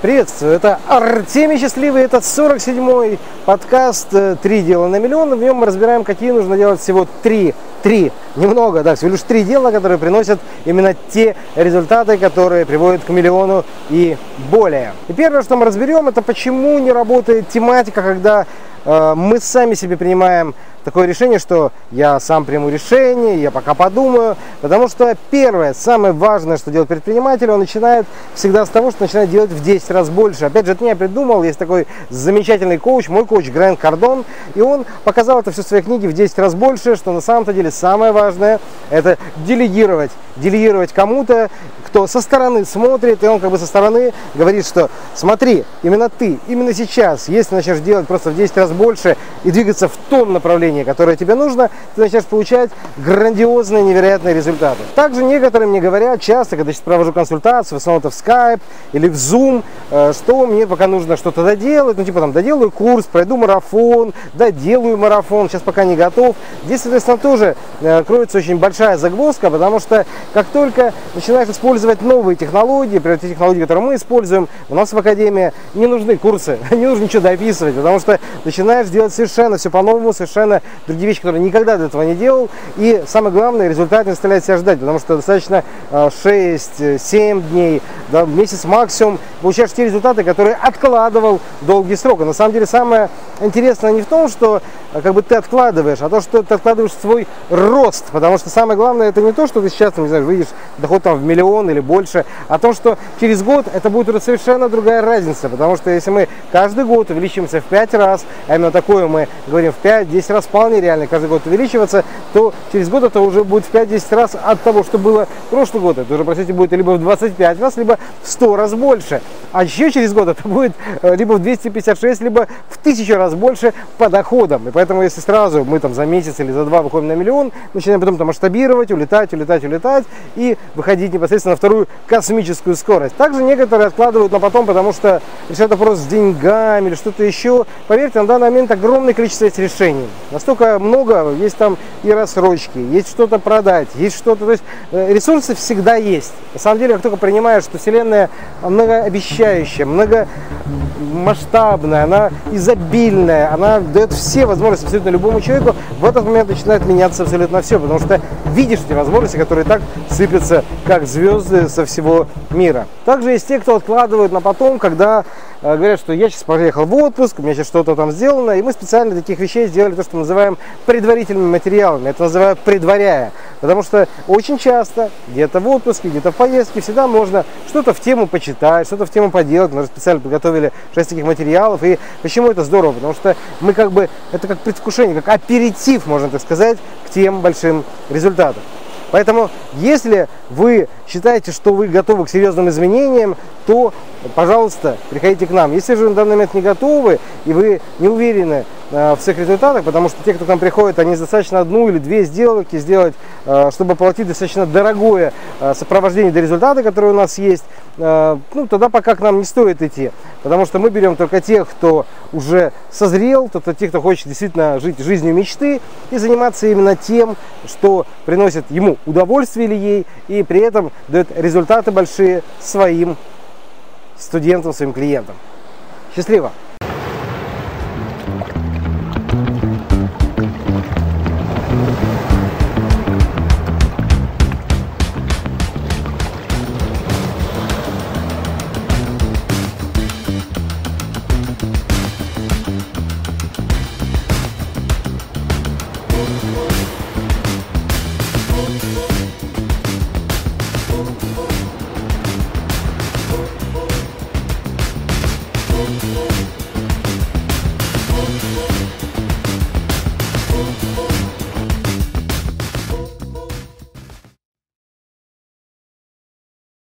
Приветствую, это Артемий Счастливый, это 47-й подкаст э, «Три дела на миллион». В нем мы разбираем, какие нужно делать всего три, три, немного, да, всего лишь три дела, которые приносят именно те результаты, которые приводят к миллиону и более. И первое, что мы разберем, это почему не работает тематика, когда мы сами себе принимаем такое решение, что я сам приму решение, я пока подумаю. Потому что первое, самое важное, что делает предприниматель, он начинает всегда с того, что начинает делать в 10 раз больше. Опять же, это не я придумал, есть такой замечательный коуч, мой коуч Грэн Кардон, и он показал это все в своей книге в 10 раз больше, что на самом-то деле самое важное это делегировать. Делегировать кому-то, кто со стороны смотрит, и он как бы со стороны говорит, что смотри, именно ты, именно сейчас, если начнешь делать просто в 10 раз больше и двигаться в том направлении, которое тебе нужно, ты начнешь получать грандиозные, невероятные результаты. Также некоторые мне говорят часто, когда сейчас провожу консультацию, в основном это в Skype или в Zoom, э, что мне пока нужно что-то доделать, ну типа там доделаю курс, пройду марафон, доделаю марафон, сейчас пока не готов. Здесь, соответственно, тоже э, кроется очень большая загвоздка, потому что как только начинаешь использовать новые технологии, например, те технологии, которые мы используем, у нас в Академии не нужны курсы, не нужно ничего дописывать, потому что начинаешь делать совершенно все по-новому, совершенно другие вещи, которые никогда до этого не делал. И самое главное, результат не заставляет себя ждать, потому что достаточно 6-7 э, дней, да, месяц максимум, получаешь те результаты, которые откладывал долгий срок. И на самом деле самое интересное не в том, что как бы ты откладываешь, а то, что ты откладываешь свой рост. Потому что самое главное, это не то, что ты сейчас, не знаю, выйдешь доход там в миллион или больше, а то, что через год это будет уже совершенно другая разница. Потому что если мы каждый год увеличимся в 5 раз, а именно такое мы говорим в 5-10 раз вполне реально каждый год увеличиваться, то через год это уже будет в 5-10 раз от того, что было прошлый год. Это уже, простите, будет либо в 25 раз, либо в 100 раз больше. А еще через год это будет э, либо в 256, либо в 1000 раз больше по доходам. И поэтому, если сразу мы там за месяц или за два выходим на миллион, начинаем потом там масштабировать, улетать, улетать, улетать и выходить непосредственно на вторую космическую скорость. Также некоторые откладывают на потом, потому что решают вопрос с деньгами или что-то еще. Поверьте, на данный момент огромное количество есть решений. Настолько много, есть там и рассрочки, есть что-то продать, есть что-то. То есть э, ресурсы всегда есть. На самом деле, как только принимаешь, что Вселенная многообещающая, многомасштабная, она изобильная, она дает все возможности абсолютно любому человеку, в этот момент начинает меняться абсолютно все, потому что видишь эти возможности, которые так сыпятся, как звезды со всего мира. Также есть те, кто откладывают на потом, когда э, говорят, что я сейчас поехал в отпуск, у меня сейчас что-то там сделано, и мы специально для таких вещей сделали то, что мы называем предварительными материалами. Это называю предваряя. Потому что очень часто, где-то в отпуске, где-то в поездке, всегда можно что-то в тему почитать, что-то в тему поделать. Мы специально подготовили 6 таких материалов. И почему это здорово? Потому что мы как бы, это как предвкушение, как аперитив, можно так сказать, к тем большим результатам. Поэтому, если вы считаете, что вы готовы к серьезным изменениям, то, пожалуйста, приходите к нам. Если же на данный момент не готовы и вы не уверены в своих результатах, потому что те, кто к нам приходит, они достаточно одну или две сделки сделать, э, чтобы платить достаточно дорогое э, сопровождение до результата, который у нас есть, ну, тогда пока к нам не стоит идти. Потому что мы берем только тех, кто уже созрел, тобто тех, кто хочет действительно жить жизнью мечты и заниматься именно тем, что приносит ему удовольствие или ей, и при этом дает результаты большие своим студентам, своим клиентам. Счастливо!